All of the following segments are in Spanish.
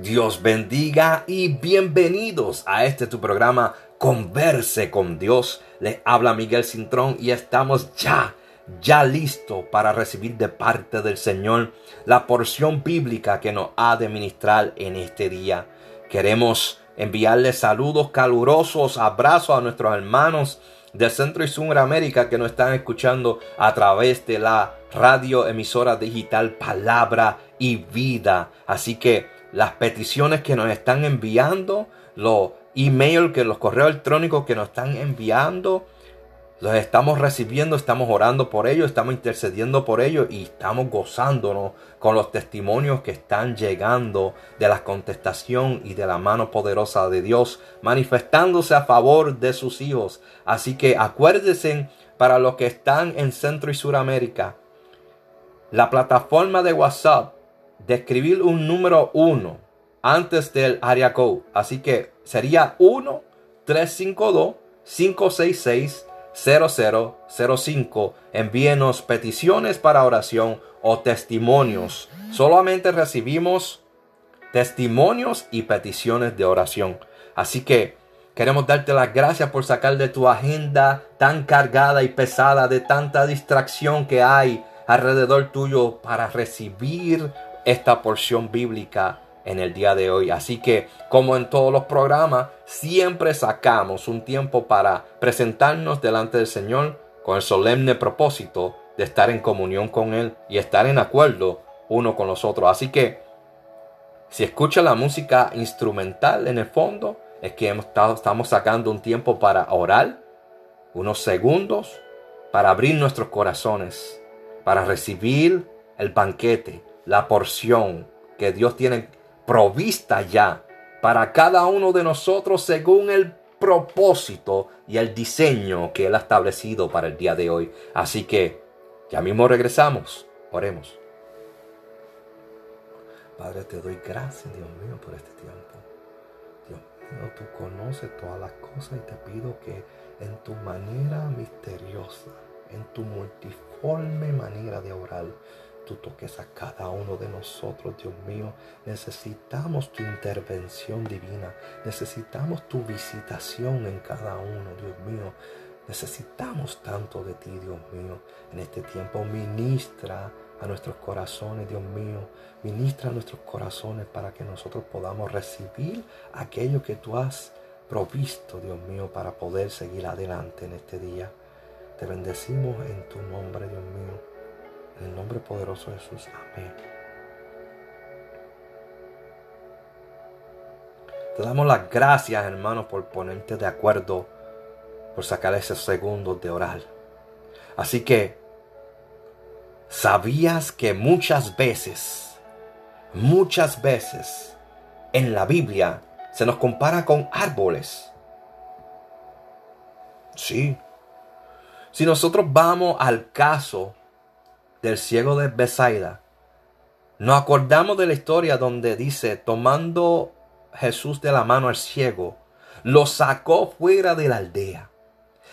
Dios bendiga y bienvenidos a este tu programa Converse con Dios. Les habla Miguel Cintrón y estamos ya, ya listo para recibir de parte del Señor la porción bíblica que nos ha de ministrar en este día. Queremos enviarles saludos calurosos, abrazos a nuestros hermanos del Centro y Sudamérica que nos están escuchando a través de la radio emisora digital Palabra y Vida. Así que las peticiones que nos están enviando, los emails, que los correos electrónicos que nos están enviando, los estamos recibiendo, estamos orando por ellos, estamos intercediendo por ellos y estamos gozándonos con los testimonios que están llegando de la contestación y de la mano poderosa de Dios manifestándose a favor de sus hijos. Así que acuérdense para los que están en Centro y Suramérica, la plataforma de WhatsApp de escribir un número 1 antes del área code. Así que sería 1 352 566 0005. Envíenos peticiones para oración o testimonios. Solamente recibimos testimonios y peticiones de oración. Así que queremos darte las gracias por sacar de tu agenda tan cargada y pesada de tanta distracción que hay alrededor tuyo para recibir esta porción bíblica en el día de hoy. Así que, como en todos los programas, siempre sacamos un tiempo para presentarnos delante del Señor con el solemne propósito de estar en comunión con Él y estar en acuerdo uno con los otros. Así que, si escucha la música instrumental en el fondo, es que estamos sacando un tiempo para orar, unos segundos, para abrir nuestros corazones, para recibir el banquete la porción que Dios tiene provista ya para cada uno de nosotros según el propósito y el diseño que Él ha establecido para el día de hoy. Así que ya mismo regresamos. Oremos. Padre, te doy gracias, Dios mío, por este tiempo. Dios mío, tú conoces todas las cosas y te pido que en tu manera misteriosa, en tu multiforme manera de orar, tú toques a cada uno de nosotros, Dios mío. Necesitamos tu intervención divina. Necesitamos tu visitación en cada uno, Dios mío. Necesitamos tanto de ti, Dios mío. En este tiempo ministra a nuestros corazones, Dios mío. Ministra a nuestros corazones para que nosotros podamos recibir aquello que tú has provisto, Dios mío, para poder seguir adelante en este día. Te bendecimos en tu nombre, Dios mío. En el nombre poderoso de Jesús. Amén. Te damos las gracias, hermanos, por ponerte de acuerdo, por sacar esos segundos de orar. Así que, ¿sabías que muchas veces, muchas veces, en la Biblia se nos compara con árboles? Sí. Si nosotros vamos al caso del ciego de Besaida, nos acordamos de la historia donde dice, tomando Jesús de la mano al ciego, lo sacó fuera de la aldea.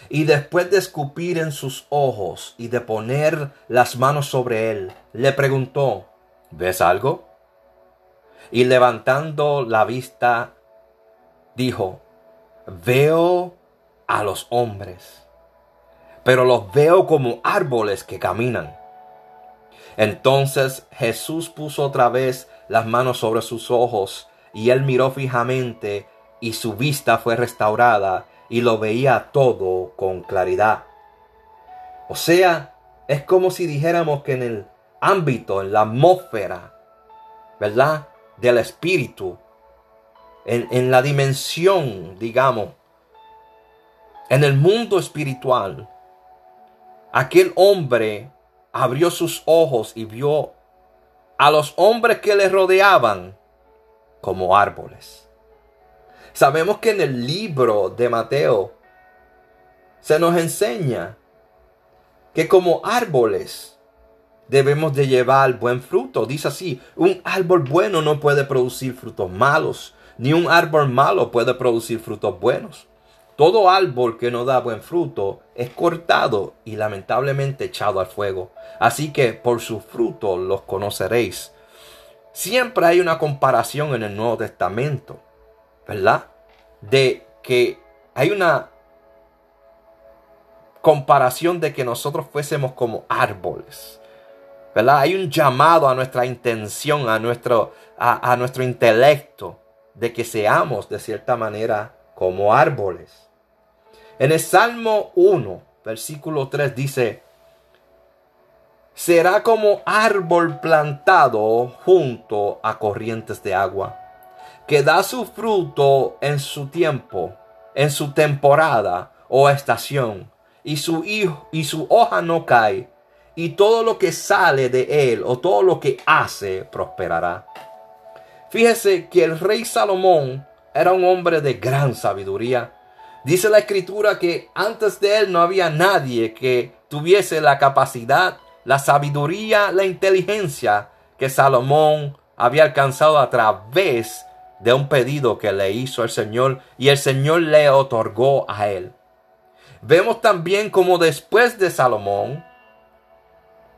Y después de escupir en sus ojos y de poner las manos sobre él, le preguntó, ¿ves algo? Y levantando la vista, dijo, veo a los hombres, pero los veo como árboles que caminan. Entonces Jesús puso otra vez las manos sobre sus ojos y él miró fijamente y su vista fue restaurada y lo veía todo con claridad. O sea, es como si dijéramos que en el ámbito, en la atmósfera, ¿verdad? Del espíritu, en, en la dimensión, digamos, en el mundo espiritual, aquel hombre abrió sus ojos y vio a los hombres que le rodeaban como árboles. Sabemos que en el libro de Mateo se nos enseña que como árboles debemos de llevar buen fruto. Dice así, un árbol bueno no puede producir frutos malos, ni un árbol malo puede producir frutos buenos. Todo árbol que no da buen fruto es cortado y lamentablemente echado al fuego. Así que por su fruto los conoceréis. siempre hay una comparación en el Nuevo Testamento, ¿verdad? De que hay una comparación de que nosotros fuésemos como árboles. ¿Verdad? Hay un llamado a nuestra intención, a nuestro, a, a nuestro intelecto, de que seamos de cierta manera como árboles. En el Salmo 1, versículo 3 dice, será como árbol plantado junto a corrientes de agua, que da su fruto en su tiempo, en su temporada o estación, y su, hijo, y su hoja no cae, y todo lo que sale de él o todo lo que hace prosperará. Fíjese que el rey Salomón era un hombre de gran sabiduría. Dice la escritura que antes de él no había nadie que tuviese la capacidad la sabiduría, la inteligencia que Salomón había alcanzado a través de un pedido que le hizo el Señor y el Señor le otorgó a él. Vemos también como después de Salomón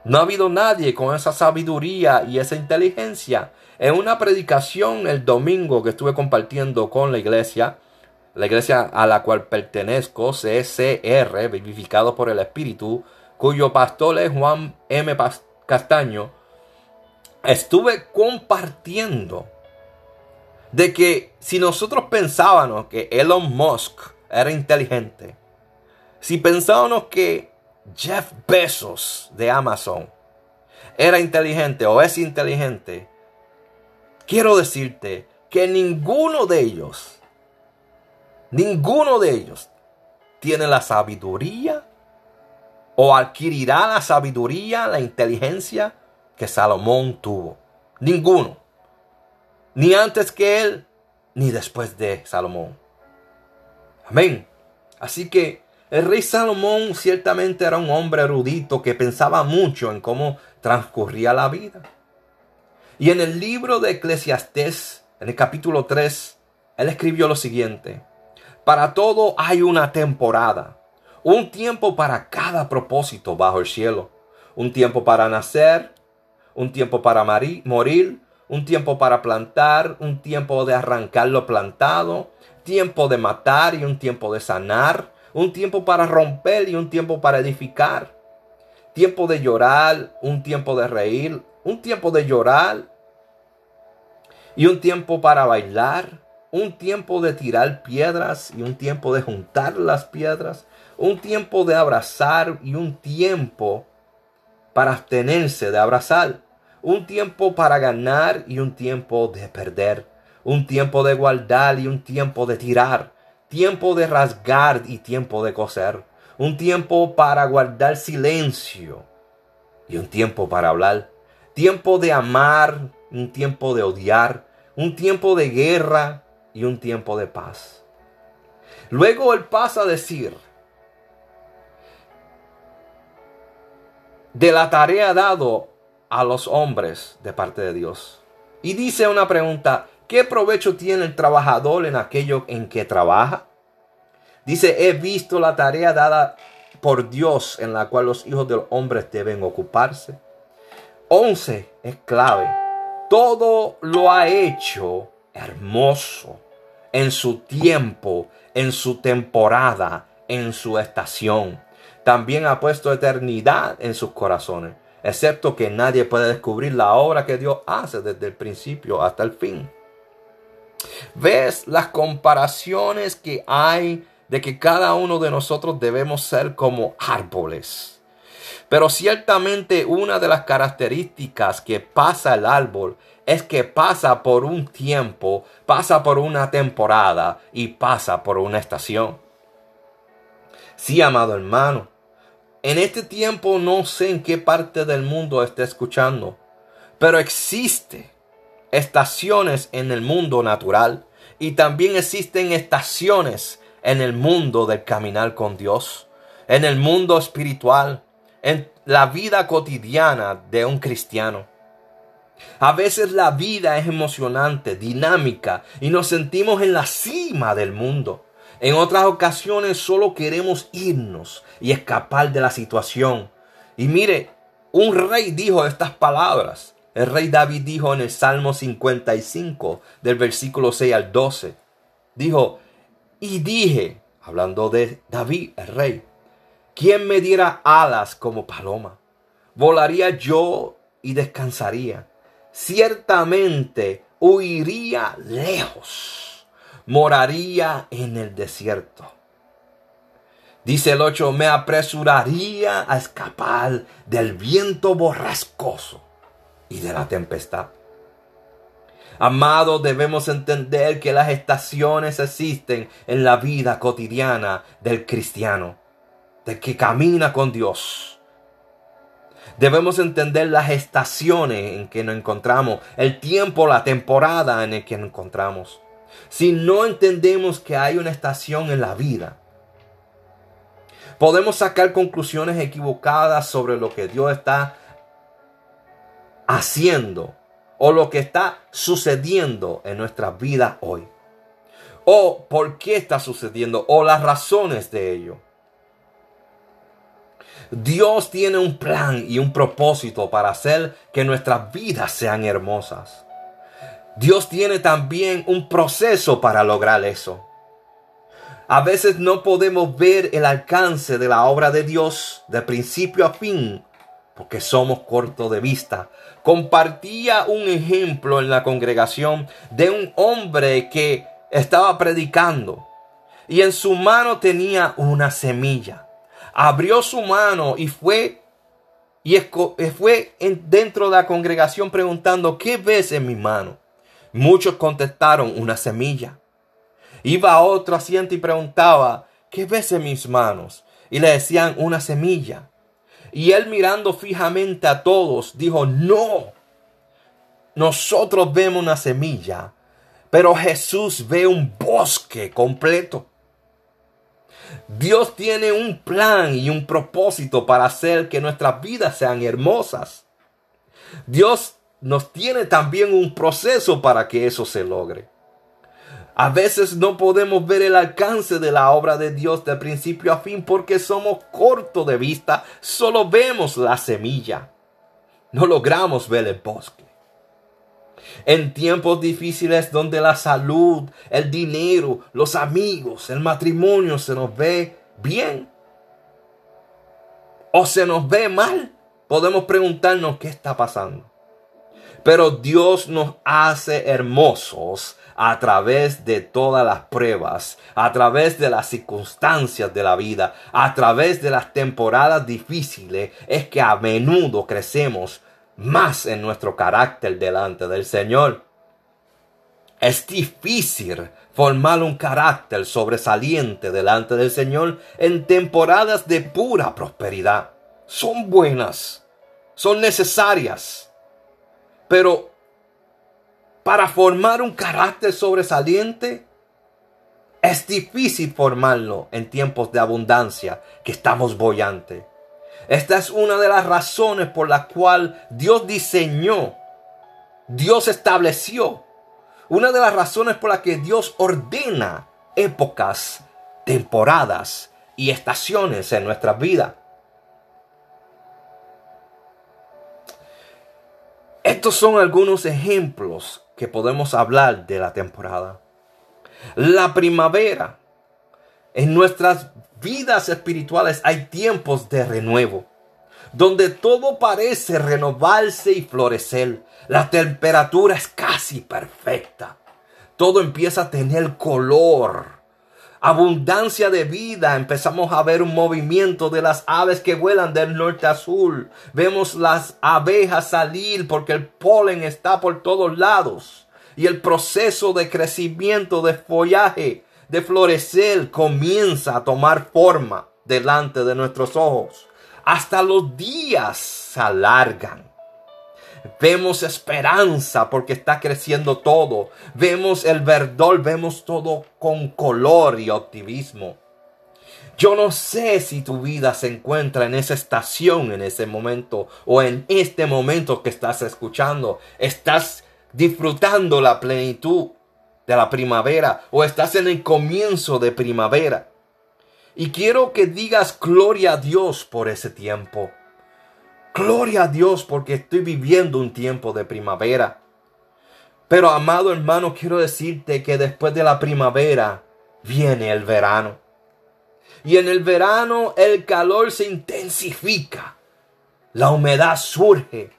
no ha habido nadie con esa sabiduría y esa inteligencia. En una predicación el domingo que estuve compartiendo con la iglesia, la iglesia a la cual pertenezco, CCR, vivificado por el Espíritu, cuyo pastor es Juan M. Castaño, estuve compartiendo de que si nosotros pensábamos que Elon Musk era inteligente, si pensábamos que Jeff Bezos de Amazon era inteligente o es inteligente, quiero decirte que ninguno de ellos, ninguno de ellos tiene la sabiduría o adquirirá la sabiduría, la inteligencia que Salomón tuvo. Ninguno. Ni antes que él, ni después de Salomón. Amén. Así que el rey Salomón ciertamente era un hombre erudito que pensaba mucho en cómo transcurría la vida. Y en el libro de Eclesiastés, en el capítulo 3, él escribió lo siguiente. Para todo hay una temporada un tiempo para cada propósito bajo el cielo. Un tiempo para nacer, un tiempo para morir, un tiempo para plantar, un tiempo de arrancar lo plantado, tiempo de matar y un tiempo de sanar, un tiempo para romper y un tiempo para edificar, tiempo de llorar, un tiempo de reír, un tiempo de llorar y un tiempo para bailar, un tiempo de tirar piedras y un tiempo de juntar las piedras, un tiempo de abrazar y un tiempo para abstenerse de abrazar, un tiempo para ganar y un tiempo de perder, un tiempo de guardar y un tiempo de tirar, tiempo de rasgar y tiempo de coser, un tiempo para guardar silencio y un tiempo para hablar, tiempo de amar, un tiempo de odiar, un tiempo de guerra y un tiempo de paz. Luego él pasa a decir, de la tarea dado a los hombres de parte de Dios. Y dice una pregunta, ¿qué provecho tiene el trabajador en aquello en que trabaja? Dice, he visto la tarea dada por Dios en la cual los hijos de los hombres deben ocuparse. 11 es clave. Todo lo ha hecho hermoso en su tiempo, en su temporada, en su estación también ha puesto eternidad en sus corazones, excepto que nadie puede descubrir la obra que Dios hace desde el principio hasta el fin. ¿Ves las comparaciones que hay de que cada uno de nosotros debemos ser como árboles? Pero ciertamente una de las características que pasa el árbol es que pasa por un tiempo, pasa por una temporada y pasa por una estación. Sí, amado hermano, en este tiempo no sé en qué parte del mundo esté escuchando, pero existe estaciones en el mundo natural y también existen estaciones en el mundo del caminar con Dios, en el mundo espiritual, en la vida cotidiana de un cristiano. A veces la vida es emocionante, dinámica y nos sentimos en la cima del mundo. En otras ocasiones solo queremos irnos y escapar de la situación. Y mire, un rey dijo estas palabras. El rey David dijo en el Salmo 55, del versículo 6 al 12, dijo, y dije, hablando de David, el rey, ¿quién me diera alas como paloma? Volaría yo y descansaría. Ciertamente huiría lejos, moraría en el desierto. Dice el 8, me apresuraría a escapar del viento borrascoso y de la tempestad. Amado, debemos entender que las estaciones existen en la vida cotidiana del cristiano, del que camina con Dios. Debemos entender las estaciones en que nos encontramos, el tiempo, la temporada en el que nos encontramos. Si no entendemos que hay una estación en la vida, podemos sacar conclusiones equivocadas sobre lo que Dios está haciendo o lo que está sucediendo en nuestra vida hoy. O por qué está sucediendo o las razones de ello. Dios tiene un plan y un propósito para hacer que nuestras vidas sean hermosas. Dios tiene también un proceso para lograr eso. A veces no podemos ver el alcance de la obra de Dios de principio a fin porque somos cortos de vista compartía un ejemplo en la congregación de un hombre que estaba predicando y en su mano tenía una semilla. Abrió su mano y fue y fue dentro de la congregación preguntando, ¿qué ves en mi mano? Muchos contestaron, una semilla. Iba a otro asiento y preguntaba, ¿qué ves en mis manos? Y le decían, una semilla. Y él mirando fijamente a todos, dijo, no, nosotros vemos una semilla, pero Jesús ve un bosque completo. Dios tiene un plan y un propósito para hacer que nuestras vidas sean hermosas. Dios nos tiene también un proceso para que eso se logre. A veces no podemos ver el alcance de la obra de Dios de principio a fin porque somos cortos de vista, solo vemos la semilla. No logramos ver el bosque. En tiempos difíciles donde la salud, el dinero, los amigos, el matrimonio se nos ve bien o se nos ve mal, podemos preguntarnos qué está pasando. Pero Dios nos hace hermosos a través de todas las pruebas, a través de las circunstancias de la vida, a través de las temporadas difíciles, es que a menudo crecemos más en nuestro carácter delante del Señor. Es difícil formar un carácter sobresaliente delante del Señor en temporadas de pura prosperidad. Son buenas, son necesarias, pero para formar un carácter sobresaliente, es difícil formarlo en tiempos de abundancia que estamos bollantes. Esta es una de las razones por la cual Dios diseñó, Dios estableció, una de las razones por las que Dios ordena épocas, temporadas y estaciones en nuestra vida. Estos son algunos ejemplos que podemos hablar de la temporada. La primavera. En nuestras vidas espirituales hay tiempos de renuevo, donde todo parece renovarse y florecer. La temperatura es casi perfecta. Todo empieza a tener color abundancia de vida. Empezamos a ver un movimiento de las aves que vuelan del norte a sur. Vemos las abejas salir porque el polen está por todos lados. Y el proceso de crecimiento de follaje, de florecer, comienza a tomar forma delante de nuestros ojos. Hasta los días se alargan. Vemos esperanza porque está creciendo todo. Vemos el verdor, vemos todo con color y optimismo. Yo no sé si tu vida se encuentra en esa estación en ese momento o en este momento que estás escuchando. Estás disfrutando la plenitud de la primavera o estás en el comienzo de primavera. Y quiero que digas gloria a Dios por ese tiempo. Gloria a Dios porque estoy viviendo un tiempo de primavera. Pero amado hermano, quiero decirte que después de la primavera viene el verano. Y en el verano el calor se intensifica. La humedad surge.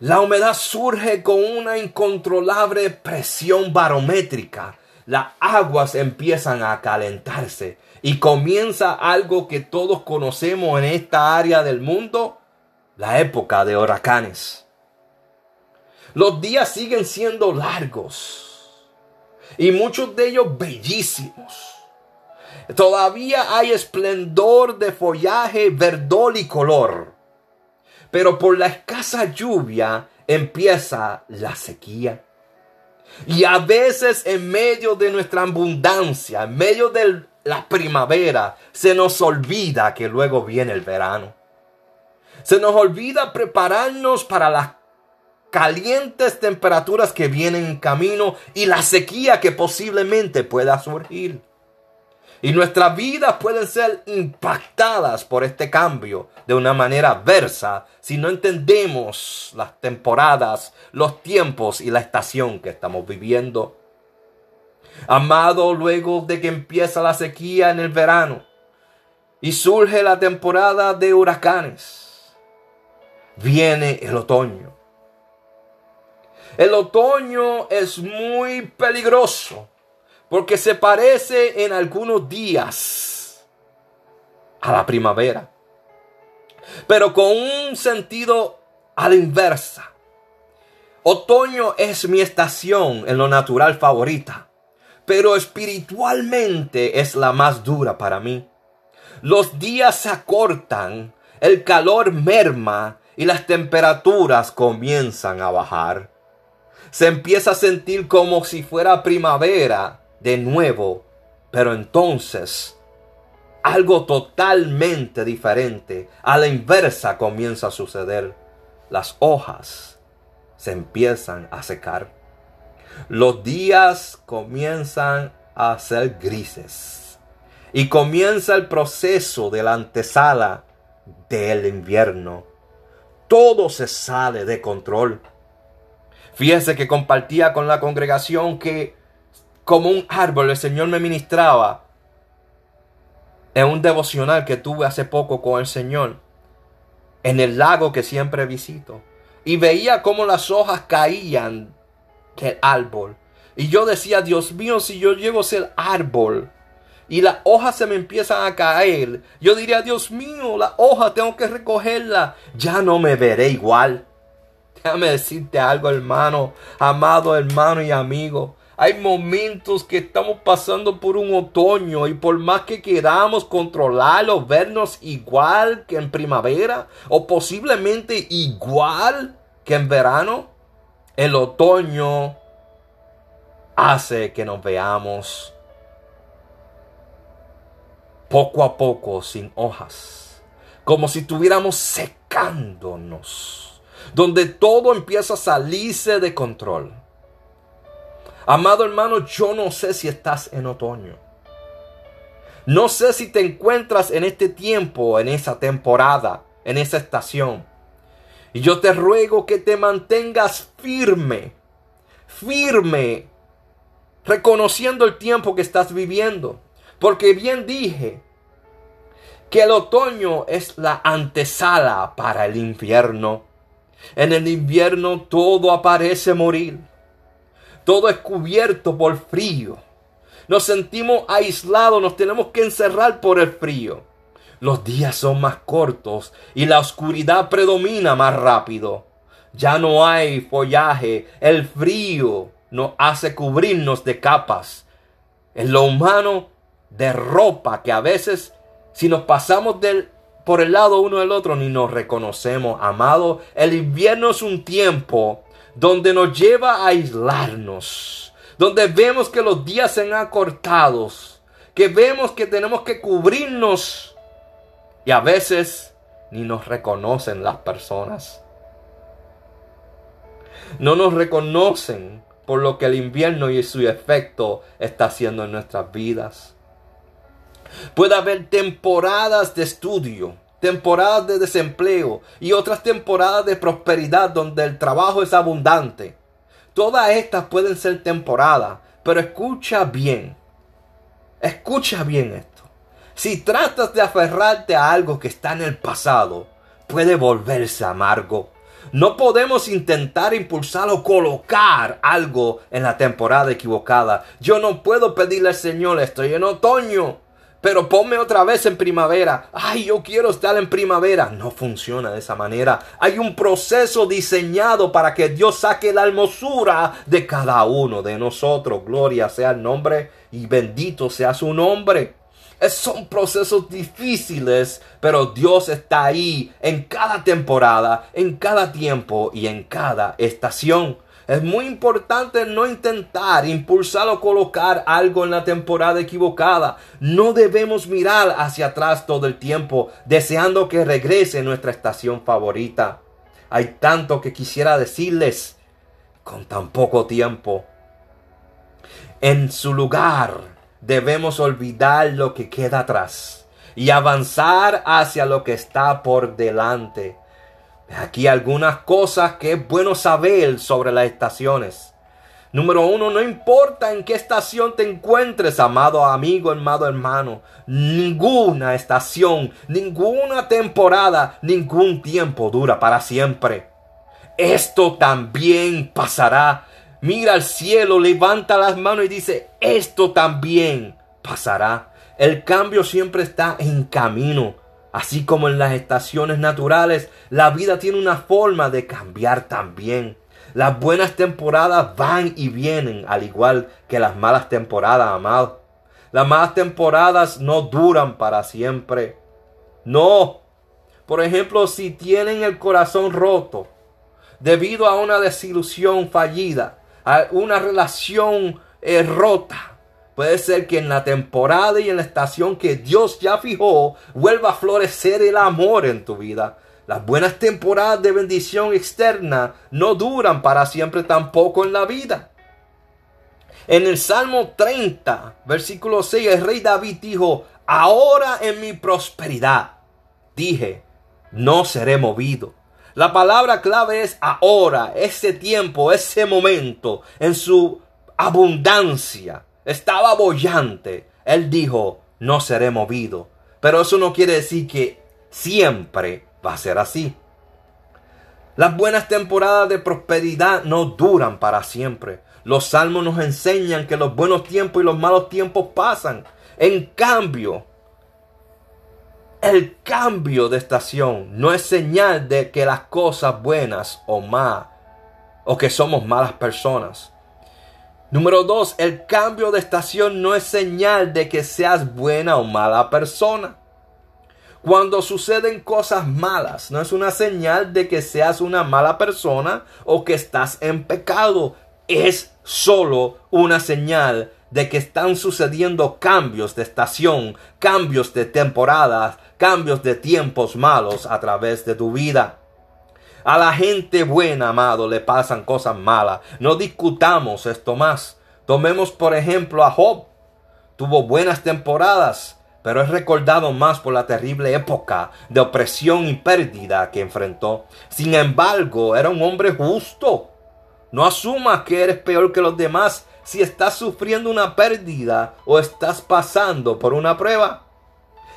La humedad surge con una incontrolable presión barométrica. Las aguas empiezan a calentarse y comienza algo que todos conocemos en esta área del mundo, la época de huracanes. Los días siguen siendo largos y muchos de ellos bellísimos. Todavía hay esplendor de follaje, verdol y color. Pero por la escasa lluvia empieza la sequía. Y a veces en medio de nuestra abundancia, en medio de la primavera, se nos olvida que luego viene el verano. Se nos olvida prepararnos para las calientes temperaturas que vienen en camino y la sequía que posiblemente pueda surgir. Y nuestras vidas pueden ser impactadas por este cambio de una manera adversa si no entendemos las temporadas, los tiempos y la estación que estamos viviendo. Amado, luego de que empieza la sequía en el verano y surge la temporada de huracanes, viene el otoño. El otoño es muy peligroso porque se parece en algunos días a la primavera, pero con un sentido a la inversa. Otoño es mi estación en lo natural favorita, pero espiritualmente es la más dura para mí. Los días se acortan, el calor merma y las temperaturas comienzan a bajar. Se empieza a sentir como si fuera primavera de nuevo, pero entonces algo totalmente diferente a la inversa comienza a suceder. Las hojas se empiezan a secar. Los días comienzan a ser grises. Y comienza el proceso de la antesala del invierno. Todo se sale de control. Fíjese que compartía con la congregación que como un árbol el Señor me ministraba en un devocional que tuve hace poco con el Señor, en el lago que siempre visito, y veía cómo las hojas caían del árbol. Y yo decía, Dios mío, si yo llego a ser árbol y las hojas se me empiezan a caer, yo diría, Dios mío, la hoja tengo que recogerla, ya no me veré igual. Déjame decirte algo, hermano, amado hermano y amigo. Hay momentos que estamos pasando por un otoño y por más que queramos controlarlo, vernos igual que en primavera o posiblemente igual que en verano, el otoño hace que nos veamos poco a poco sin hojas, como si estuviéramos secándonos, donde todo empieza a salirse de control. Amado hermano, yo no sé si estás en otoño. No sé si te encuentras en este tiempo, en esa temporada, en esa estación. Y yo te ruego que te mantengas firme, firme, reconociendo el tiempo que estás viviendo. Porque bien dije que el otoño es la antesala para el invierno. En el invierno todo aparece morir. Todo es cubierto por frío. Nos sentimos aislados, nos tenemos que encerrar por el frío. Los días son más cortos y la oscuridad predomina más rápido. Ya no hay follaje, el frío nos hace cubrirnos de capas. En lo humano, de ropa que a veces, si nos pasamos del, por el lado uno del otro, ni nos reconocemos. Amado, el invierno es un tiempo donde nos lleva a aislarnos, donde vemos que los días se han acortado, que vemos que tenemos que cubrirnos y a veces ni nos reconocen las personas. No nos reconocen por lo que el invierno y su efecto está haciendo en nuestras vidas. Puede haber temporadas de estudio, temporadas de desempleo y otras temporadas de prosperidad donde el trabajo es abundante. Todas estas pueden ser temporadas, pero escucha bien. Escucha bien esto. Si tratas de aferrarte a algo que está en el pasado, puede volverse amargo. No podemos intentar impulsar o colocar algo en la temporada equivocada. Yo no puedo pedirle al Señor, estoy en otoño, pero ponme otra vez en primavera. Ay, yo quiero estar en primavera. No funciona de esa manera. Hay un proceso diseñado para que Dios saque la hermosura de cada uno de nosotros. Gloria sea el nombre y bendito sea su nombre. Son procesos difíciles, pero Dios está ahí en cada temporada, en cada tiempo y en cada estación. Es muy importante no intentar impulsar o colocar algo en la temporada equivocada. No debemos mirar hacia atrás todo el tiempo deseando que regrese nuestra estación favorita. Hay tanto que quisiera decirles con tan poco tiempo. En su lugar debemos olvidar lo que queda atrás y avanzar hacia lo que está por delante. Aquí algunas cosas que es bueno saber sobre las estaciones. Número uno, no importa en qué estación te encuentres, amado amigo, amado hermano. Ninguna estación, ninguna temporada, ningún tiempo dura para siempre. Esto también pasará mira al cielo, levanta las manos y dice, esto también pasará. El cambio siempre está en camino. Así como en las estaciones naturales, la vida tiene una forma de cambiar también. Las buenas temporadas van y vienen, al igual que las malas temporadas, amado. Las malas temporadas no duran para siempre. No. Por ejemplo, si tienen el corazón roto debido a una desilusión fallida, una relación eh, rota. Puede ser que en la temporada y en la estación que Dios ya fijó vuelva a florecer el amor en tu vida. Las buenas temporadas de bendición externa no duran para siempre tampoco en la vida. En el Salmo 30, versículo 6, el rey David dijo, ahora en mi prosperidad, dije, no seré movido. La palabra clave es ahora, ese tiempo, ese momento, en su abundancia. Estaba bollante. Él dijo, no seré movido. Pero eso no quiere decir que siempre va a ser así. Las buenas temporadas de prosperidad no duran para siempre. Los salmos nos enseñan que los buenos tiempos y los malos tiempos pasan. En cambio, el cambio de estación no es señal de que las cosas buenas o más o que somos malas personas. Número dos, el cambio de estación no es señal de que seas buena o mala persona. Cuando suceden cosas malas, no es una señal de que seas una mala persona o que estás en pecado. Es solo una señal de que están sucediendo cambios de estación, cambios de temporadas, cambios de tiempos malos a través de tu vida. A la gente buena, amado, le pasan cosas malas. No discutamos esto más. Tomemos por ejemplo a Job. Tuvo buenas temporadas, pero es recordado más por la terrible época de opresión y pérdida que enfrentó. Sin embargo, era un hombre justo. No asumas que eres peor que los demás si estás sufriendo una pérdida o estás pasando por una prueba.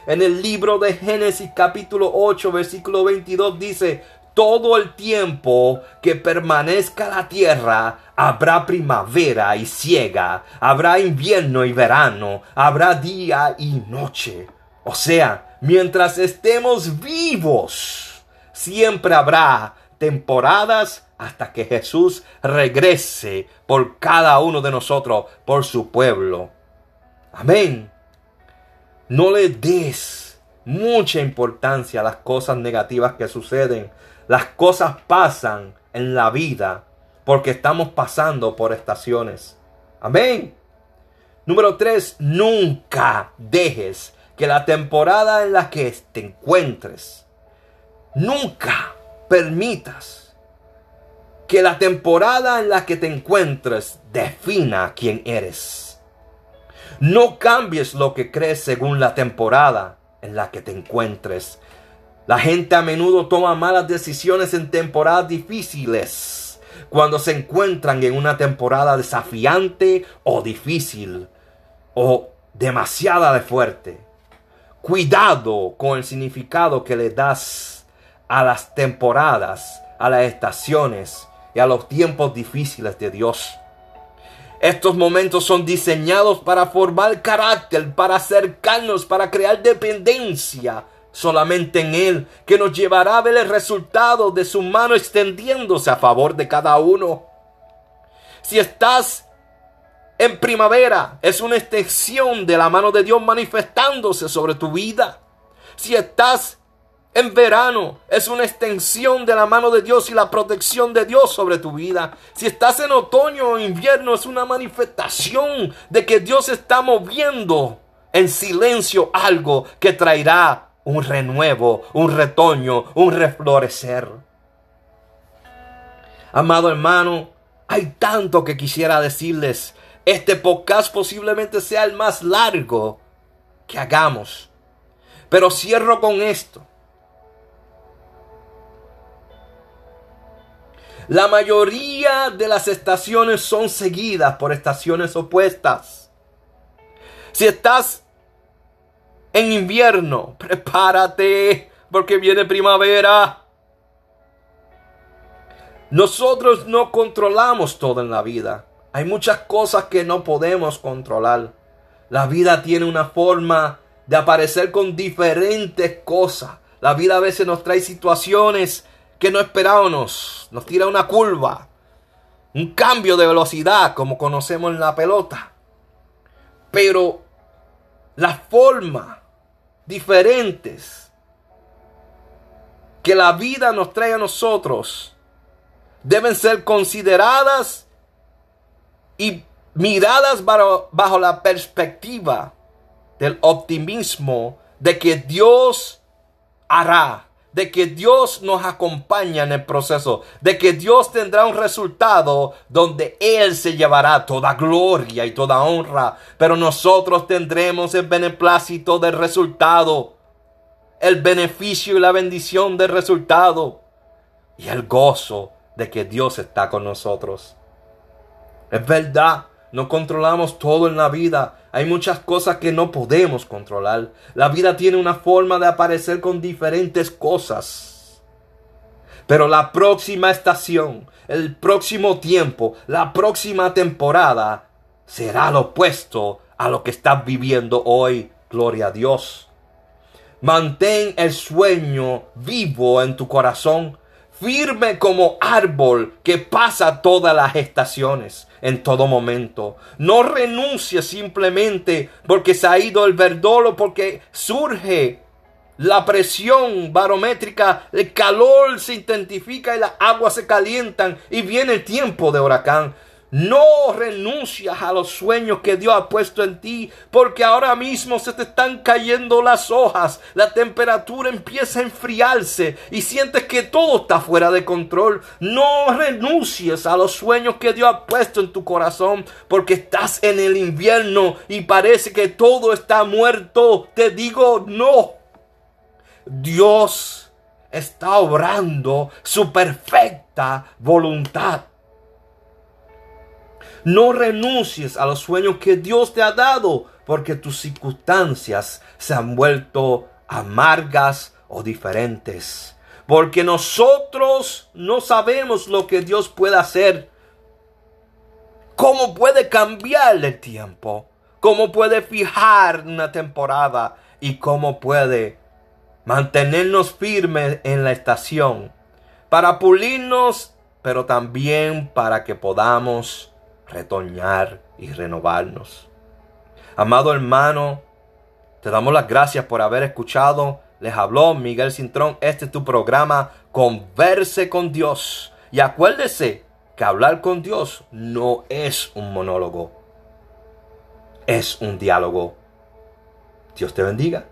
En el libro de Génesis capítulo 8 versículo 22 dice, todo el tiempo que permanezca la tierra, habrá primavera y ciega, habrá invierno y verano, habrá día y noche. O sea, mientras estemos vivos, siempre habrá temporadas hasta que Jesús regrese por cada uno de nosotros, por su pueblo. Amén. No le des mucha importancia a las cosas negativas que suceden. Las cosas pasan en la vida porque estamos pasando por estaciones. Amén. Número 3. Nunca dejes que la temporada en la que te encuentres, nunca permitas que la temporada en la que te encuentres defina quién eres. No cambies lo que crees según la temporada en la que te encuentres. La gente a menudo toma malas decisiones en temporadas difíciles, cuando se encuentran en una temporada desafiante o difícil o demasiada de fuerte. Cuidado con el significado que le das a las temporadas, a las estaciones y a los tiempos difíciles de Dios. Estos momentos son diseñados para formar carácter, para acercarnos, para crear dependencia solamente en Él, que nos llevará a ver el resultado de su mano extendiéndose a favor de cada uno. Si estás en primavera, es una extensión de la mano de Dios manifestándose sobre tu vida. Si estás en verano, es una extensión de la mano de Dios y la protección de Dios sobre tu vida. Si estás en otoño o invierno, es una manifestación de que Dios está moviendo en silencio algo que traerá un renuevo, un retoño, un reflorecer. Amado hermano, hay tanto que quisiera decirles. Este podcast posiblemente sea el más largo que hagamos. Pero cierro con esto. La mayoría de las estaciones son seguidas por estaciones opuestas. Si estás en invierno, prepárate porque viene primavera. Nosotros no controlamos todo en la vida. Hay muchas cosas que no podemos controlar. La vida tiene una forma de aparecer con diferentes cosas. La vida a veces nos trae situaciones que no esperábamos. Nos tira una curva. Un cambio de velocidad como conocemos en la pelota. Pero la forma diferentes que la vida nos trae a nosotros deben ser consideradas y miradas bajo, la perspectiva del optimismo de que Dios hará, de que Dios nos acompaña en el proceso, de que Dios tendrá un resultado donde Él se llevará toda gloria y toda honra, pero nosotros tendremos el beneplácito del resultado, el beneficio y la bendición del resultado y el gozo de que Dios está con nosotros. Es verdad, no controlamos todo en la vida, hay muchas cosas que no podemos controlar. La vida tiene una forma de aparecer con diferentes cosas. Pero la próxima estación, el próximo tiempo, la próxima temporada será lo opuesto a lo que estás viviendo hoy. Gloria a Dios. Mantén el sueño vivo en tu corazón firme como árbol que pasa todas las estaciones en todo momento. No renuncie simplemente porque se ha ido el verdolo, porque surge la presión barométrica, el calor se intensifica y las aguas se calientan y viene el tiempo de huracán. No renuncias a los sueños que Dios ha puesto en ti, porque ahora mismo se te están cayendo las hojas, la temperatura empieza a enfriarse y sientes que todo está fuera de control. No renuncies a los sueños que Dios ha puesto en tu corazón, porque estás en el invierno y parece que todo está muerto. Te digo, no. Dios está obrando su perfecta voluntad. No renuncies a los sueños que Dios te ha dado, porque tus circunstancias se han vuelto amargas o diferentes. Porque nosotros no sabemos lo que Dios puede hacer. ¿Cómo puede cambiar el tiempo? ¿Cómo puede fijar una temporada? ¿Y cómo puede mantenernos firmes en la estación? Para pulirnos, pero también para que podamos retoñar y renovarnos. Amado hermano, te damos las gracias por haber escuchado. Les habló Miguel Cintrón. Este es tu programa Converse con Dios. Y acuérdese que hablar con Dios no es un monólogo. Es un diálogo. Dios te bendiga.